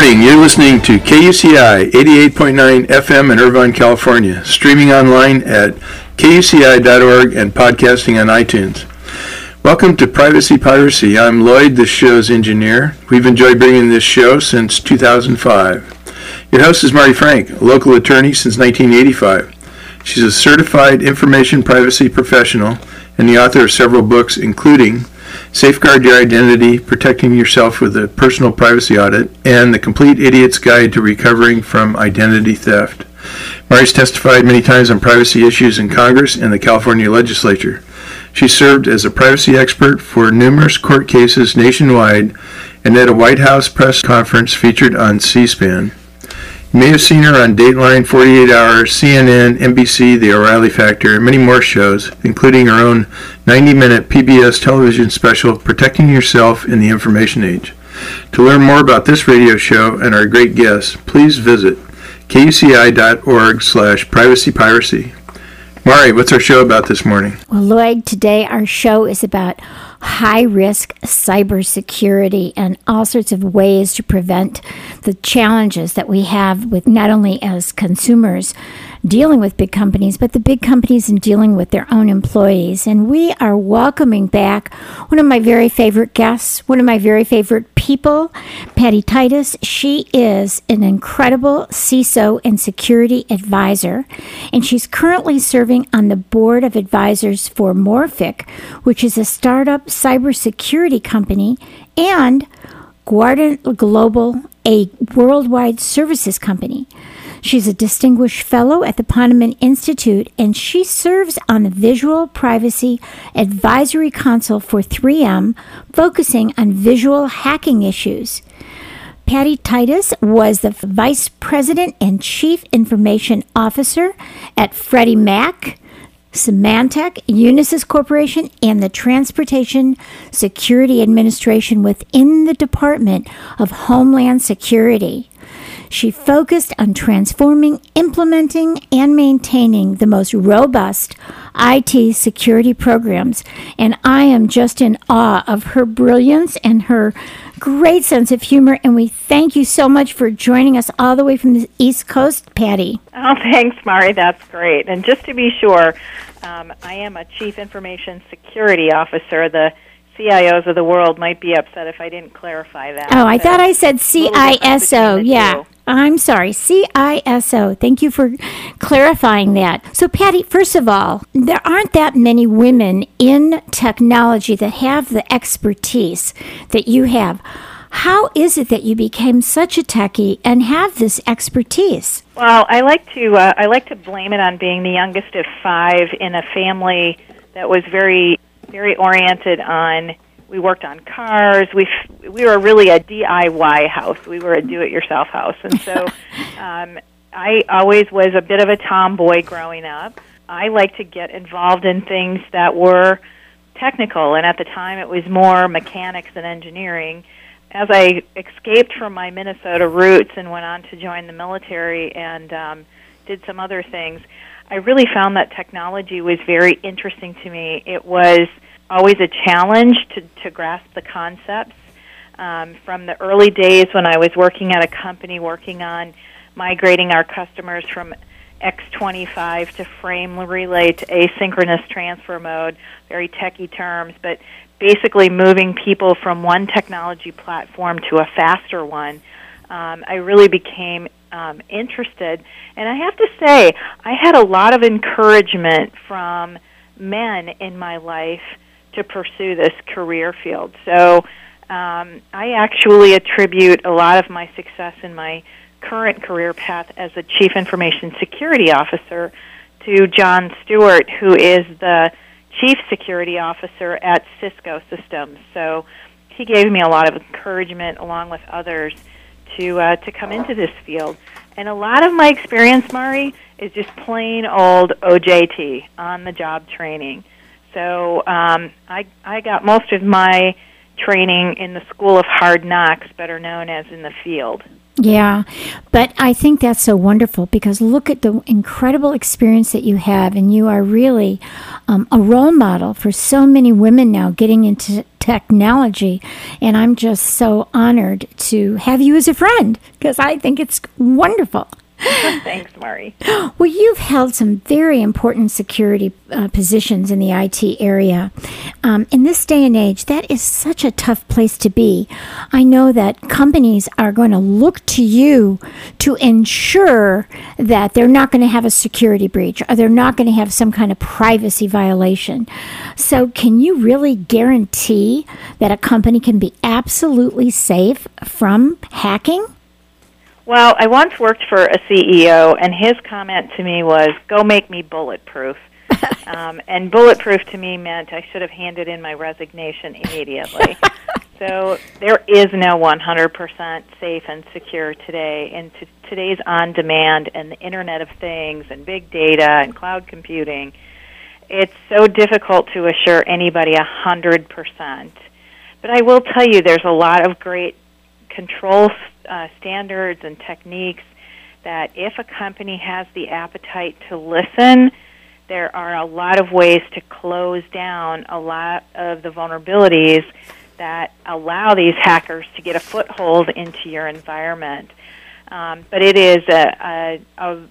Morning. You're listening to KUCI 88.9 FM in Irvine, California, streaming online at kuci.org and podcasting on iTunes. Welcome to Privacy Piracy. I'm Lloyd, the show's engineer. We've enjoyed bringing this show since 2005. Your host is Mari Frank, a local attorney since 1985. She's a certified information privacy professional and the author of several books, including Safeguard Your Identity, Protecting Yourself with a Personal Privacy Audit, and The Complete Idiot's Guide to Recovering from Identity Theft. Mari's testified many times on privacy issues in Congress and the California legislature. She served as a privacy expert for numerous court cases nationwide and at a White House press conference featured on C-SPAN. May have seen her on Dateline, 48 Hours, CNN, NBC, The O'Reilly Factor, and many more shows, including her own 90 minute PBS television special, Protecting Yourself in the Information Age. To learn more about this radio show and our great guests, please visit kuci.org slash privacypiracy. Mari, what's our show about this morning? Well, Lloyd, today our show is about high risk cybersecurity and all sorts of ways to prevent the challenges that we have with not only as consumers dealing with big companies, but the big companies in dealing with their own employees. And we are welcoming back one of my very favorite guests, one of my very favorite people, Patty Titus. She is an incredible CISO and security advisor, and she's currently serving on the board of advisors for Morphisec, which is a startup cybersecurity company, and Guardian Global, a worldwide services company. She's a distinguished fellow at the Ponemon Institute, and she serves on the Visual Privacy Advisory Council for 3M, focusing on visual hacking issues. Patty Titus was the Vice President and Chief Information Officer at Freddie Mac, Symantec, Unisys Corporation, and the Transportation Security Administration within the Department of Homeland Security. She focused on transforming, implementing, and maintaining the most robust IT security programs. And I am just in awe of her brilliance and her great sense of humor. And we thank you so much for joining us all the way from the East Coast, Patty. Oh, thanks, Mari. That's great. And just to be sure, um, I am a Chief Information Security Officer. The CIOs of the world might be upset if I didn't clarify that. Oh, I thought I said CISO. Yeah. I'm sorry, CISO. Thank you for clarifying that. So, Patty, first of all, there aren't that many women in technology that have the expertise that you have. How is it that you became such a techie and have this expertise? Well, I like to uh, I like to blame it on being the youngest of five in a family that was very very oriented on we worked on cars. We we were really a DIY house. We were a do-it-yourself house, and so um, I always was a bit of a tomboy growing up. I like to get involved in things that were technical, and at the time it was more mechanics than engineering. As I escaped from my Minnesota roots and went on to join the military and um, did some other things, I really found that technology was very interesting to me. It was always a challenge to, to grasp the concepts. Um, from the early days when I was working at a company working on migrating our customers from X25 to frame relay to asynchronous transfer mode, very techie terms, but basically moving people from one technology platform to a faster one. Um, I really became um, interested, and I have to say, I had a lot of encouragement from men in my life to pursue this career field. So um, I actually attribute a lot of my success in my current career path as a chief information security officer to John Stewart, who is the chief security officer at Cisco Systems. So he gave me a lot of encouragement, along with others, to uh, to come into this field. And a lot of my experience, Mari, is just plain old OJT, on the job training. So um, I, I got most of my training in the School of Hard Knocks, better known as in the field. Yeah, but I think that's so wonderful because look at the incredible experience that you have, and you are really um, a role model for so many women now getting into technology. And I'm just so honored to have you as a friend because I think it's wonderful. Thanks, Mari. Well, you've held some very important security uh, positions in the IT area. Um, in this day and age, that is such a tough place to be. I know that companies are going to look to you to ensure that they're not going to have a security breach or they're not going to have some kind of privacy violation. So, can you really guarantee that a company can be absolutely safe from hacking? Well, I once worked for a CEO, and his comment to me was, "Go make me bulletproof." um, and bulletproof to me meant I should have handed in my resignation immediately. so there is no 100% safe and secure today. In t- today's on-demand and the Internet of Things and big data and cloud computing, it's so difficult to assure anybody 100%. But I will tell you, there's a lot of great control uh, standards and techniques that if a company has the appetite to listen, there are a lot of ways to close down a lot of the vulnerabilities that allow these hackers to get a foothold into your environment. Um, but it is a, a, a,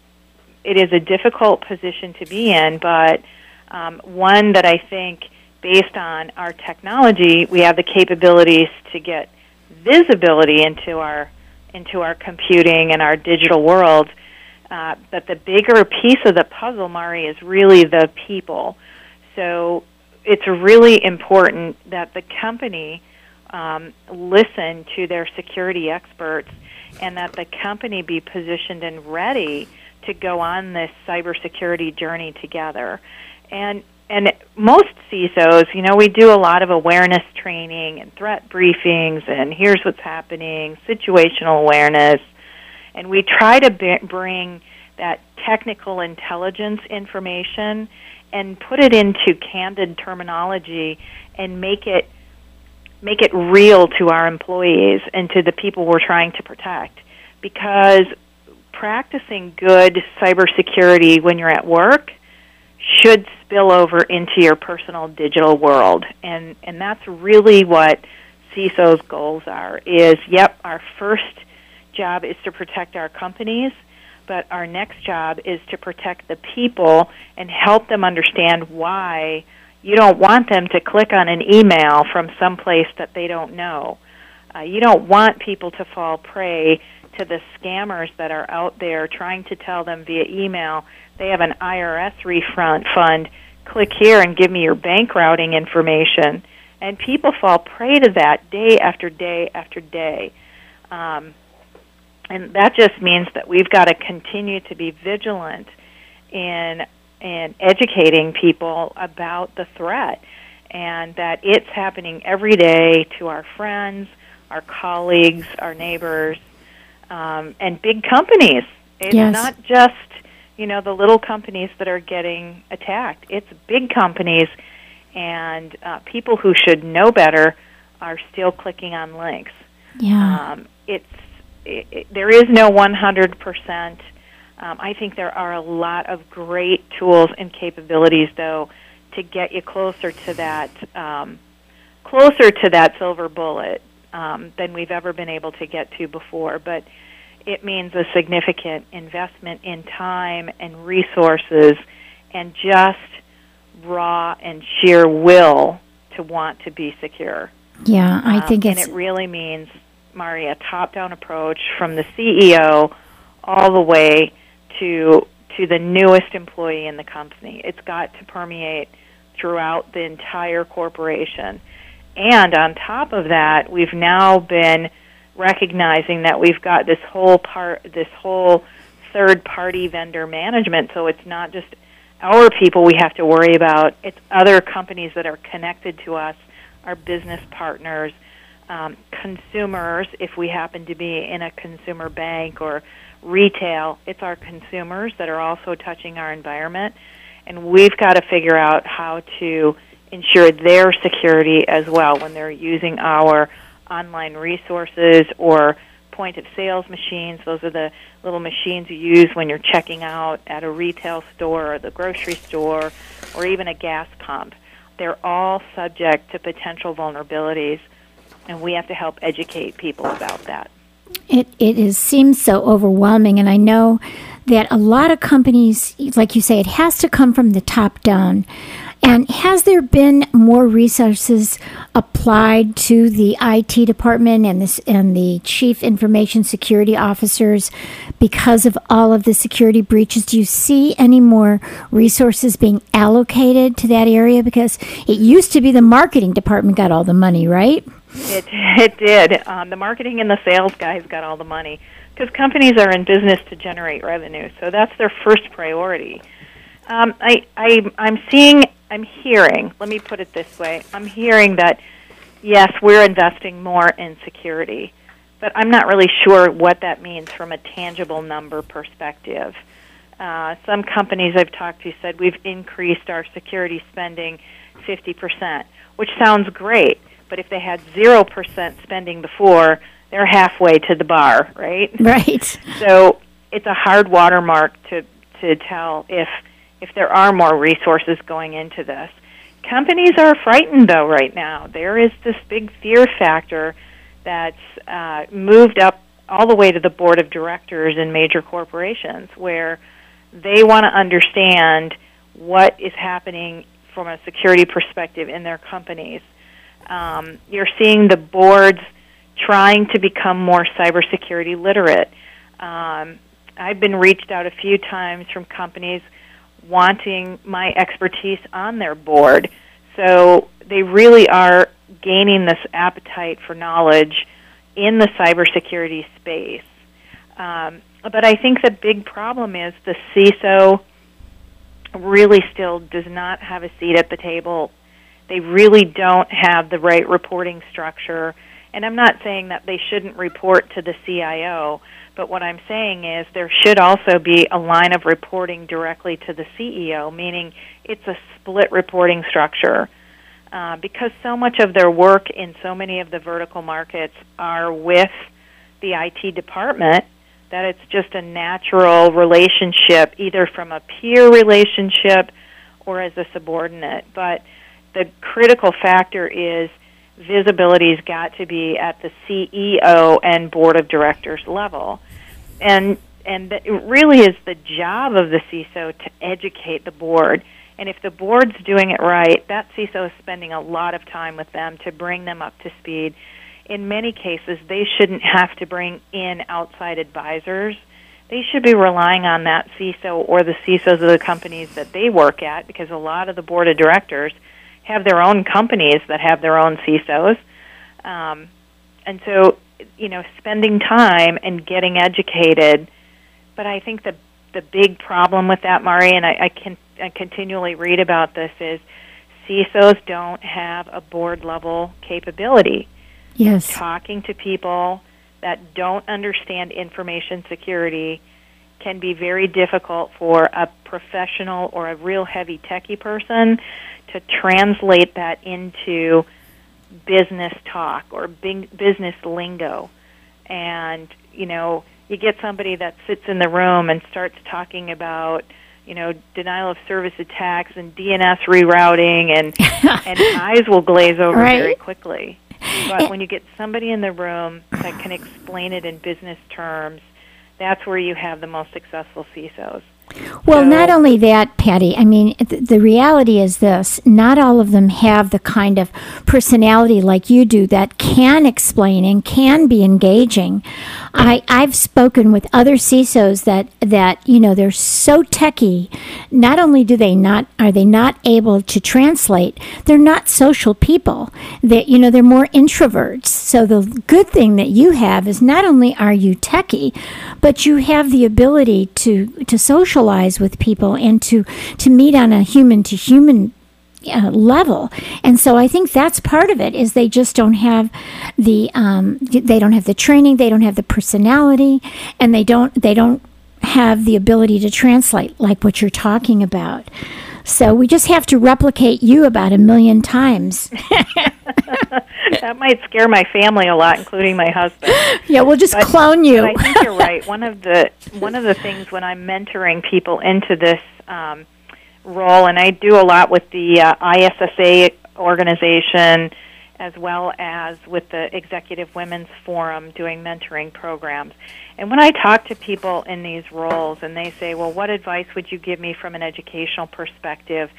it is a difficult position to be in, but um, one that I think, based on our technology, we have the capabilities to get visibility into our into our computing and our digital world. Uh, but the bigger piece of the puzzle, Mari, is really the people. So it's really important that the company um, listen to their security experts and that the company be positioned and ready to go on this cybersecurity journey together. And and most CISOs, you know, we do a lot of awareness training and threat briefings, and here's what's happening, situational awareness, and we try to b- bring that technical intelligence information and put it into candid terminology and make it make it real to our employees and to the people we're trying to protect. Because practicing good cybersecurity when you're at work should spill over into your personal digital world. And, and that's really what CISO's goals are is, yep, our first job is to protect our companies, but our next job is to protect the people and help them understand why you don't want them to click on an email from some place that they don't know. Uh, you don't want people to fall prey to the scammers that are out there trying to tell them via email they have an IRS refund fund. Click here and give me your bank routing information. And people fall prey to that day after day after day. Um, and that just means that we've got to continue to be vigilant in in educating people about the threat and that it's happening every day to our friends, our colleagues, our neighbors, um, and big companies. It's yes. not just you know the little companies that are getting attacked. It's big companies, and uh, people who should know better are still clicking on links. Yeah, um, it's it, it, there is no 100 percent. Um, I think there are a lot of great tools and capabilities, though, to get you closer to that um, closer to that silver bullet um, than we've ever been able to get to before. But it means a significant investment in time and resources and just raw and sheer will to want to be secure. Yeah, I um, think it's. And it really means, Mari, a top down approach from the CEO all the way to to the newest employee in the company. It's got to permeate throughout the entire corporation. And on top of that, we've now been recognizing that we've got this whole part, this whole third party vendor management. So it's not just our people we have to worry about, it's other companies that are connected to us, our business partners, um, consumers, if we happen to be in a consumer bank or retail, it's our consumers that are also touching our environment. And we've got to figure out how to ensure their security as well when they're using our online resources or point of sales machines. Those are the little machines you use when you're checking out at a retail store or the grocery store or even a gas pump. They're all subject to potential vulnerabilities, and we have to help educate people about that. It it is seems so overwhelming, and I know that a lot of companies, like you say, it has to come from the top down. And has there been more resources applied to the IT department and this and the chief information security officers because of all of the security breaches? Do you see any more resources being allocated to that area? Because it used to be the marketing department got all the money, right? It it did. Um, the marketing and the sales guys got all the money because companies are in business to generate revenue, so that's their first priority. Um, I, I I'm seeing I'm hearing. Let me put it this way: I'm hearing that yes, we're investing more in security, but I'm not really sure what that means from a tangible number perspective. Uh, some companies I've talked to said we've increased our security spending 50%, which sounds great but if they had 0% spending before, they're halfway to the bar, right? Right. So it's a hard watermark to to tell if if there are more resources going into this. Companies are frightened though right now. There is this big fear factor that's uh, moved up all the way to the board of directors in major corporations where they want to understand what is happening from a security perspective in their companies um, you're seeing the boards trying to become more cybersecurity literate. Um, I've been reached out a few times from companies wanting my expertise on their board. So they really are gaining this appetite for knowledge in the cybersecurity space. Um, but I think the big problem is the CISO really still does not have a seat at the table they really don't have the right reporting structure. And I'm not saying that they shouldn't report to the CIO, but what I'm saying is there should also be a line of reporting directly to the CEO, meaning it's a split reporting structure. Uh, because so much of their work in so many of the vertical markets are with the IT department that it's just a natural relationship, either from a peer relationship or as a subordinate. But the critical factor is visibility's got to be at the CEO and board of directors level. And and it really is the job of the CISO to educate the board. And if the board's doing it right, that CISO is spending a lot of time with them to bring them up to speed. In many cases, they shouldn't have to bring in outside advisors. They should be relying on that CISO or the CISOs of the companies that they work at because a lot of the board of directors – have their own companies that have their own CISOs. Um, and so, you know, spending time and getting educated. But I think the the big problem with that, Mari, and I, I can I continually read about this is CISOs don't have a board level capability. Yes. Talking to people that don't understand information security can be very difficult for a professional or a real heavy techie person to translate that into business talk or business lingo. And, you know, you get somebody that sits in the room and starts talking about, you know, denial of service attacks and DNS rerouting and and eyes will glaze over right? very quickly. But when you get somebody in the room that can explain it in business terms, that's where you have the most successful CISOs. Well, so, not only that, Patty, I mean, th- the reality is this not all of them have the kind of personality like you do that can explain and can be engaging. I, I've spoken with other CISOs that, that, you know, they're so techie. Not only do they not, are they not able to translate, they're not social people. That, you know, they're more introverts. So the good thing that you have is not only are you techy, but you have the ability to, to socialize with people and to, to meet on a human to human uh, level. And so I think that's part of it is they just don't have the um, they don't have the training, they don't have the personality, and they don't they don't have the ability to translate like what you're talking about. So we just have to replicate you about a million times. that might scare my family a lot, including my husband. Yeah, we'll just But- clone you. I think you're right. One of the one of the things when I'm mentoring people into this um, role, and I do a lot with the uh, ISSA organization, as well as with the Executive Women's Forum, doing mentoring programs. And when I talk to people in these roles, and they say, "Well, what advice would you give me from an educational perspective?"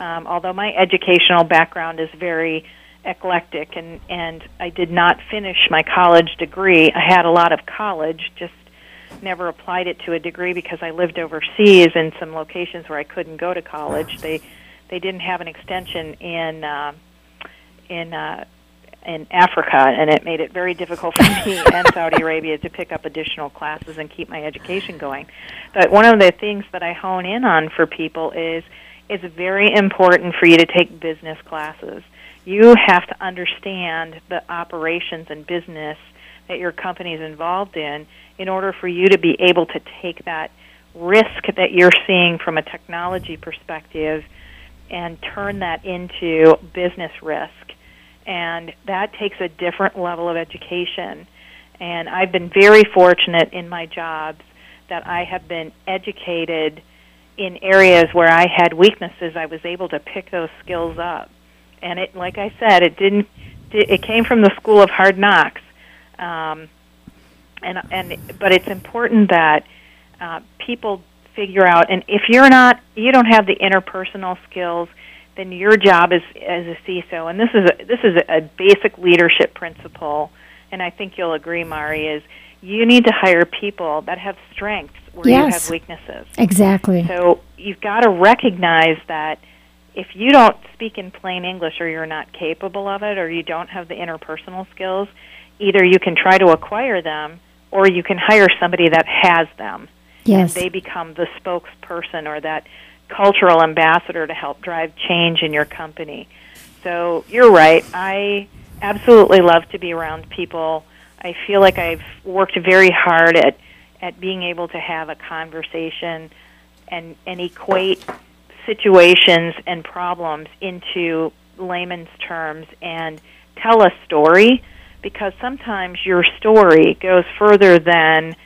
Um, although my educational background is very eclectic and and I did not finish my college degree. I had a lot of college, just never applied it to a degree because I lived overseas in some locations where I couldn't go to college. They they didn't have an extension in uh, in uh, in Africa, and it made it very difficult for me and Saudi Arabia to pick up additional classes and keep my education going. But one of the things that I hone in on for people is it's very important for you to take business classes. You have to understand the operations and business that your company is involved in in order for you to be able to take that risk that you're seeing from a technology perspective and turn that into business risk. And that takes a different level of education. And I've been very fortunate in my jobs that I have been educated in areas where I had weaknesses. I was able to pick those skills up. And it, like I said, it didn't. It came from the school of hard knocks. Um, and and but it's important that uh, people figure out. And if you're not, you don't have the interpersonal skills, then your job is as a CISO. And this is a, this is a basic leadership principle. And I think you'll agree, Mari, is you need to hire people that have strengths where you have weaknesses. exactly. So you've got to recognize that if you don't speak in plain English or you're not capable of it or you don't have the interpersonal skills, either you can try to acquire them or you can hire somebody that has them. yes. They become the spokesperson or that cultural ambassador to help drive change in your company. So you're right. I absolutely love to be around people. I feel like I've worked very hard at at being able to have a conversation and and equate situations and problems into layman's terms and tell a story because sometimes your story goes further than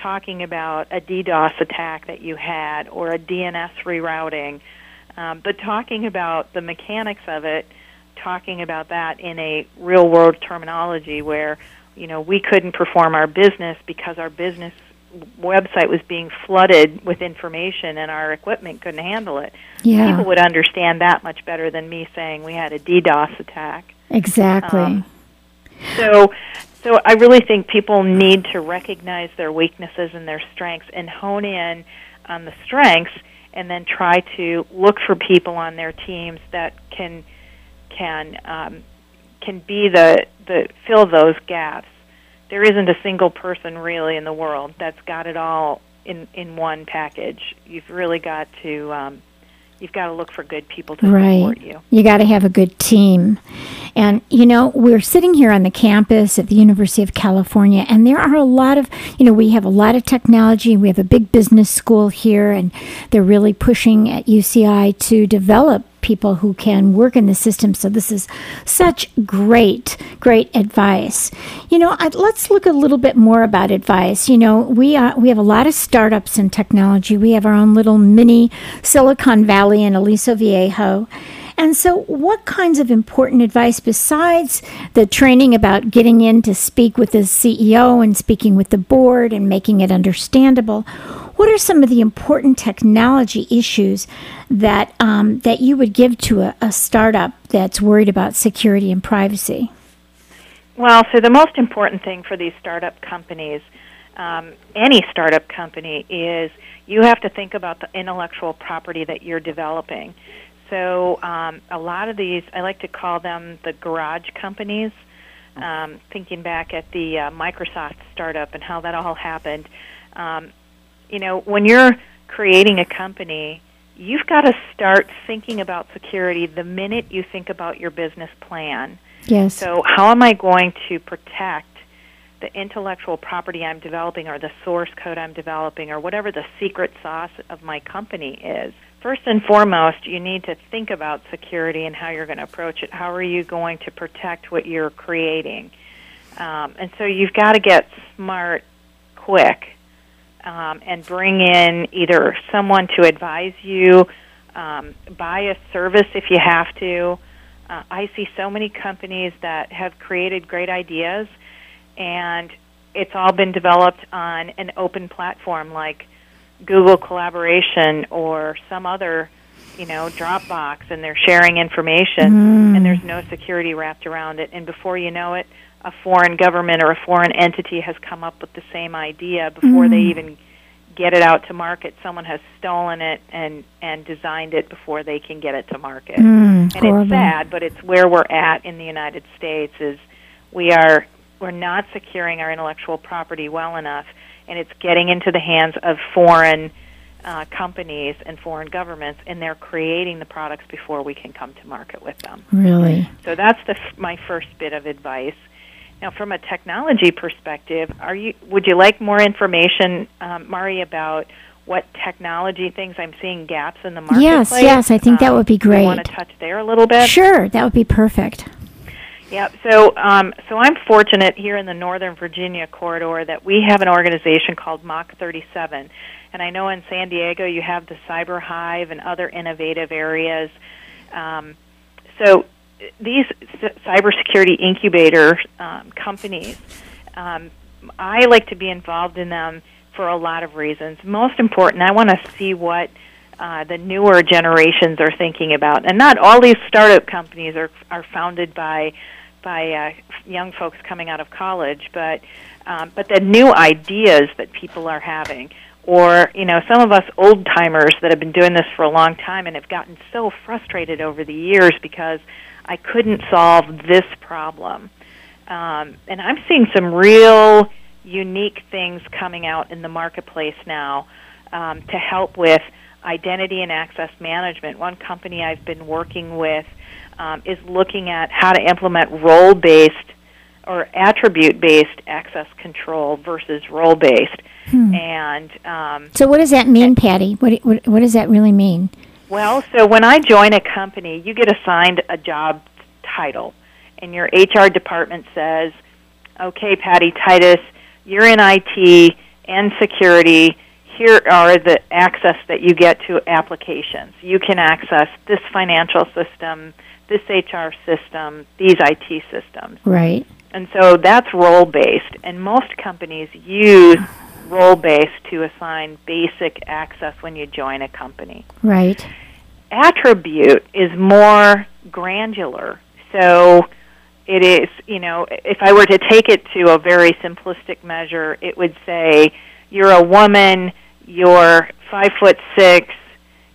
talking about a DDoS attack that you had or a DNS rerouting, um, but talking about the mechanics of it, talking about that in a real world terminology where you know we couldn't perform our business because our business website was being flooded with information and our equipment couldn't handle it. yeah. People would understand that much better than me saying we had a DDoS attack. exactly. um, So, so I really think people need to recognize their weaknesses and their strengths and hone in on the strengths, and then try to look for people on their teams that can can um, can be the the fill those gaps. There isn't a single person really in the world that's got it all in in one package. You've really got to um, you've got to look for good people to Right. support you. You got to have a good team. And, you know, we're sitting here on the campus at the University of California, and there are a lot of, you know, we have a lot of technology. We have a big business school here, and they're really pushing at UCI to develop people who can work in the system. So this is such great, great advice. You know, i let's look a little bit more about advice. You know, we uh, we have a lot of startups in technology. We have our own little mini Silicon Valley in Aliso Viejo. And so, what kinds of important advice besides the training about getting in to speak with the CEO and speaking with the board and making it understandable? What are some of the important technology issues that um, that you would give to a, a startup that's worried about security and privacy? Well, so the most important thing for these startup companies, um, any startup company, is you have to think about the intellectual property that you're developing. So um, a lot of these, I like to call them the garage companies. Um, thinking back at the uh, Microsoft startup and how that all happened, um, you know, when you're creating a company, you've got to start thinking about security the minute you think about your business plan. Yes. So, how am I going to protect the intellectual property I'm developing or the source code I'm developing or whatever the secret sauce of my company is? First and foremost, you need to think about security and how you're going to approach it. How are you going to protect what you're creating? Um, and so you've got to get smart quick um, and bring in either someone to advise you, um, buy a service if you have to. Uh, I see so many companies that have created great ideas, and it's all been developed on an open platform like Google Collaboration or some other, you know, Dropbox, and they're sharing information, Mm. and there's no security wrapped around it. And before you know it, a foreign government or a foreign entity has come up with the same idea before they even get it out to market. Someone has stolen it and and designed it before they can get it to market. Mm, and horrible. it's sad, but it's where we're at in the United States. Is we are we're not securing our intellectual property well enough, and it's getting into the hands of foreign. Uh, companies and foreign governments, and they're creating the products before we can come to market with them. Really? So that's the f- my first bit of advice. Now, from a technology perspective, are you would you like more information, um, Mari, about what technology things I'm seeing gaps in the marketplace? Yes, yes, I think that would be do you want great. to touch there a little bit? Sure, that would be perfect. Yeah. So, um, so I'm fortunate here in the Northern Virginia corridor that we have an organization called Mach 37, and I know in San Diego you have the Cyber Hive and other innovative areas. Um, so, these cybersecurity incubator um, companies, um, I like to be involved in them for a lot of reasons. Most important, I want to see what uh, the newer generations are thinking about. And not all these startup companies are are founded by by uh, young folks coming out of college, but um, but the new ideas that people are having, or you know, some of us old timers that have been doing this for a long time and have gotten so frustrated over the years because I couldn't solve this problem. Um, and I'm seeing some real unique things coming out in the marketplace now um, to help with identity and access management. One company I've been working with um, is looking at how to implement role based or attribute based access control versus role based. And um, So, what does that mean, Patty? What, what, what does that really mean? Well, so when I join a company, you get assigned a job title, and your HR department says, "Okay, Patty Titus, you're in IT and security. Here are the access that you get to applications. You can access this financial system, this HR system, these IT systems." Right. And so that's role based, and most companies use role based to assign basic access when you join a company. Right. Attribute is more granular. So it is, you know, if I were to take it to a very simplistic measure, it would say you're a woman, you're five foot six,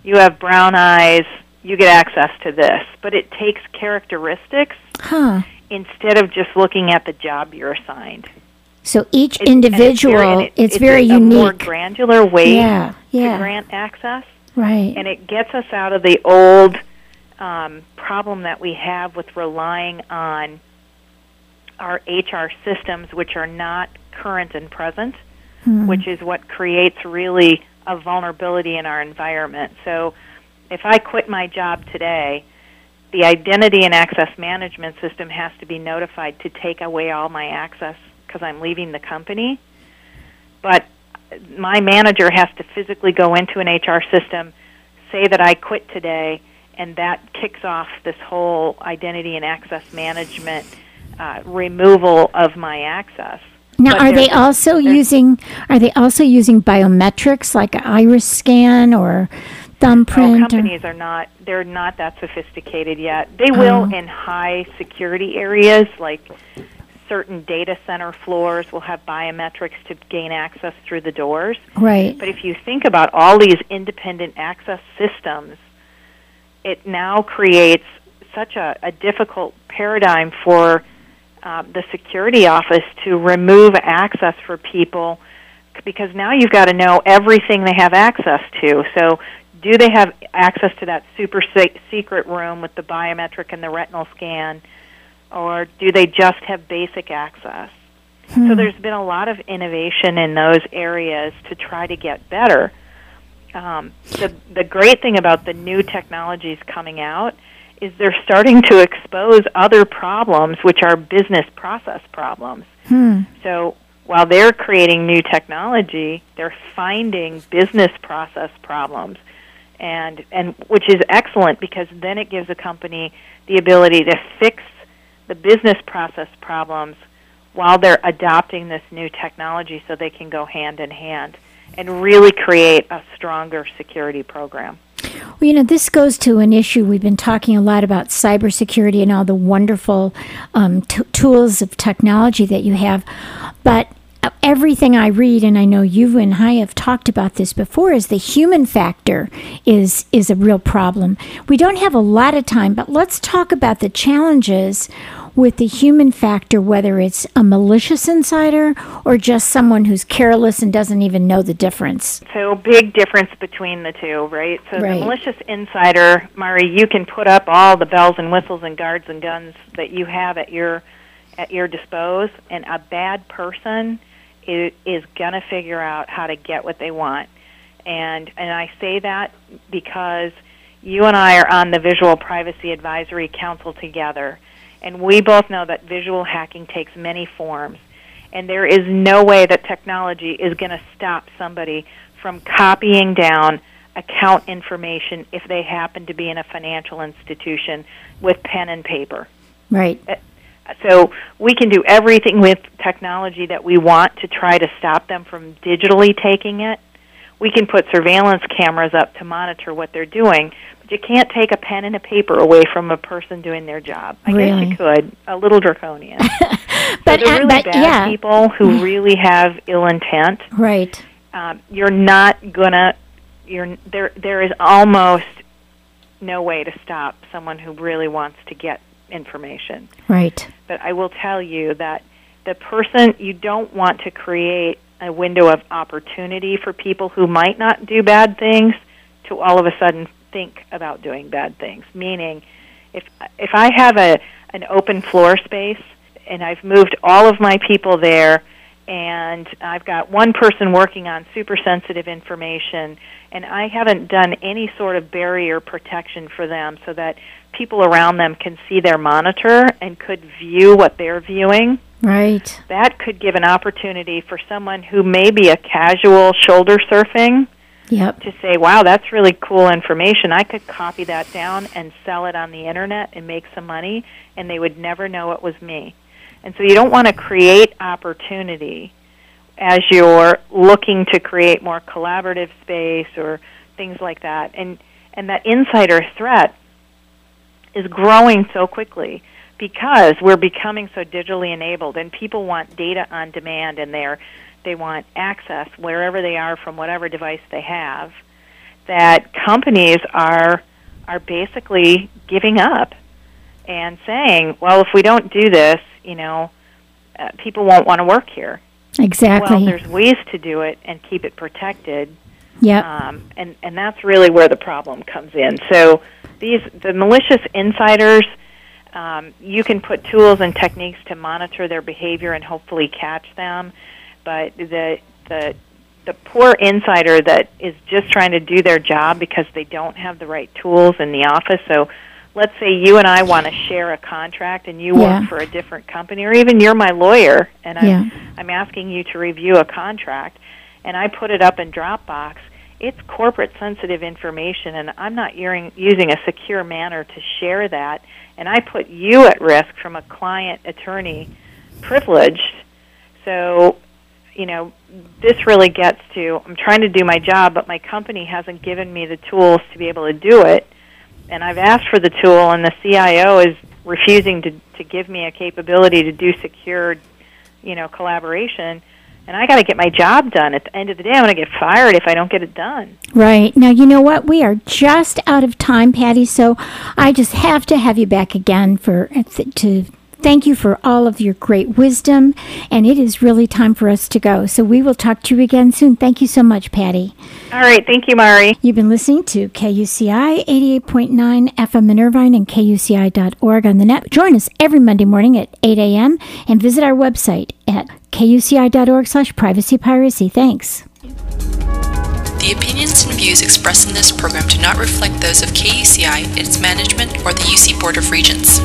you have brown eyes, you get access to this. But it takes characteristics Huh. instead of just looking at the job you're assigned. So each It's- individual, it's very, and it's it- very a more unique. granular way Yeah. Yeah. to grant access, right. and it gets us out of the old um, problem that we have with relying on our HR systems, which are not current and present, Hmm. which is what creates really a vulnerability in our environment. So, if I quit my job today, the identity and access management system has to be notified to take away all my access because I'm leaving the company. But my manager has to physically go into an HR system, say that I quit today, and that kicks off this whole identity and access management uh, removal of my access. Now, But are they also using are they also using biometrics like an iris scan or thumbprint? or- companies are not they're not that sophisticated yet. They will Oh. in high security areas like certain data center floors will have biometrics to gain access through the doors. right. But if you think about all these independent access systems, it now creates such a, a difficult paradigm for uh, the security office to remove access for people because now you've got to know everything they have access to. So, do they have access to that super secret room with the biometric and the retinal scan, or do they just have basic access? Hmm. So there's been a lot of innovation in those areas to try to get better. Um, the the great thing about the new technologies coming out is they're starting to expose other problems, which are business process problems. Hmm. So while they're creating new technology, they're finding business process problems, and and which is excellent because then it gives a company the ability to fix the business process problems while they're adopting this new technology, so they can go hand in hand and really create a stronger security program. Well, you know, this goes to an issue we've been talking a lot about cybersecurity and all the wonderful um, t- tools of technology that you have. But everything I read, and I know you and I have talked about this before, is the human factor is is a real problem. We don't have a lot of time, but let's talk about the challenges with the human factor, whether it's a malicious insider or just someone who's careless and doesn't even know the difference. So, big difference between the two, right? So, right. the malicious insider, Mari, you can put up all the bells and whistles and guards and guns that you have at your at your dispose, and a bad person is, is going to figure out how to get what they want. And and I say that because you and I are on the Visual Privacy Advisory Council together and we both know that visual hacking takes many forms. And there is no way that technology is going to stop somebody from copying down account information if they happen to be in a financial institution with pen and paper. Right. Uh, So we can do everything with technology that we want to try to stop them from digitally taking it. We can put surveillance cameras up to monitor what they're doing, but you can't take a pen and a paper away from a person doing their job. I really? guess you could. A little draconian. but so really but, bad yeah. people who really have ill intent. Right. Um, you're not gonna. You're there. There is almost no way to stop someone who really wants to get information. Right. But I will tell you that the person you don't want to create a window of opportunity for people who might not do bad things to all of a sudden think about doing bad things. Meaning, if if I have a an open floor space and I've moved all of my people there and I've got one person working on super sensitive information and I haven't done any sort of barrier protection for them so that people around them can see their monitor and could view what they're viewing. Right. That could give an opportunity for someone who may be a casual shoulder surfing yep. to say, wow, that's really cool information. I could copy that down and sell it on the internet and make some money, and they would never know it was me. And so you don't want to create opportunity as you're looking to create more collaborative space or things like that. And and that insider threat is growing so quickly because we're becoming so digitally enabled and people want data on demand and they're they want access wherever they are from whatever device they have, that companies are are basically giving up and saying, "Well, if we don't do this, you know, uh, people won't want to work here." Exactly. Well, there's ways to do it and keep it protected. Yeah. Um, and and that's really where the problem comes in. So these the malicious insiders. Um, you can put tools and techniques to monitor their behavior and hopefully catch them but the the the poor insider that is just trying to do their job because they don't have the right tools in the office. So let's say you and I want to share a contract and you yeah. work for a different company or even you're my lawyer and I'm yeah. I'm asking you to review a contract and I put it up in Dropbox. It's corporate sensitive information and I'm not using a secure manner to share that and I put you at risk from a client attorney privileged. So you know, this really gets to I'm trying to do my job, but my company hasn't given me the tools to be able to do it. And I've asked for the tool, and the CIO is refusing to, to give me a capability to do secure, you know, collaboration. And I got to get my job done. At the end of the day, I'm going to get fired if I don't get it done. Right. Now, you know what? We are just out of time, Patty, so I just have to have you back again for to Thank you for all of your great wisdom, and it is really time for us to go. So we will talk to you again soon. Thank you so much, Patty. All right. Thank you, Mari. You've been listening to KUCI 88.9 FM in Irvine and KUCI.org on the net. Join us every Monday morning at 8 a.m. and visit our website at KUCI.org slash privacy piracy. Thanks. The opinions and views expressed in this program do not reflect those of KUCI, its management, or the UC Board of Regents.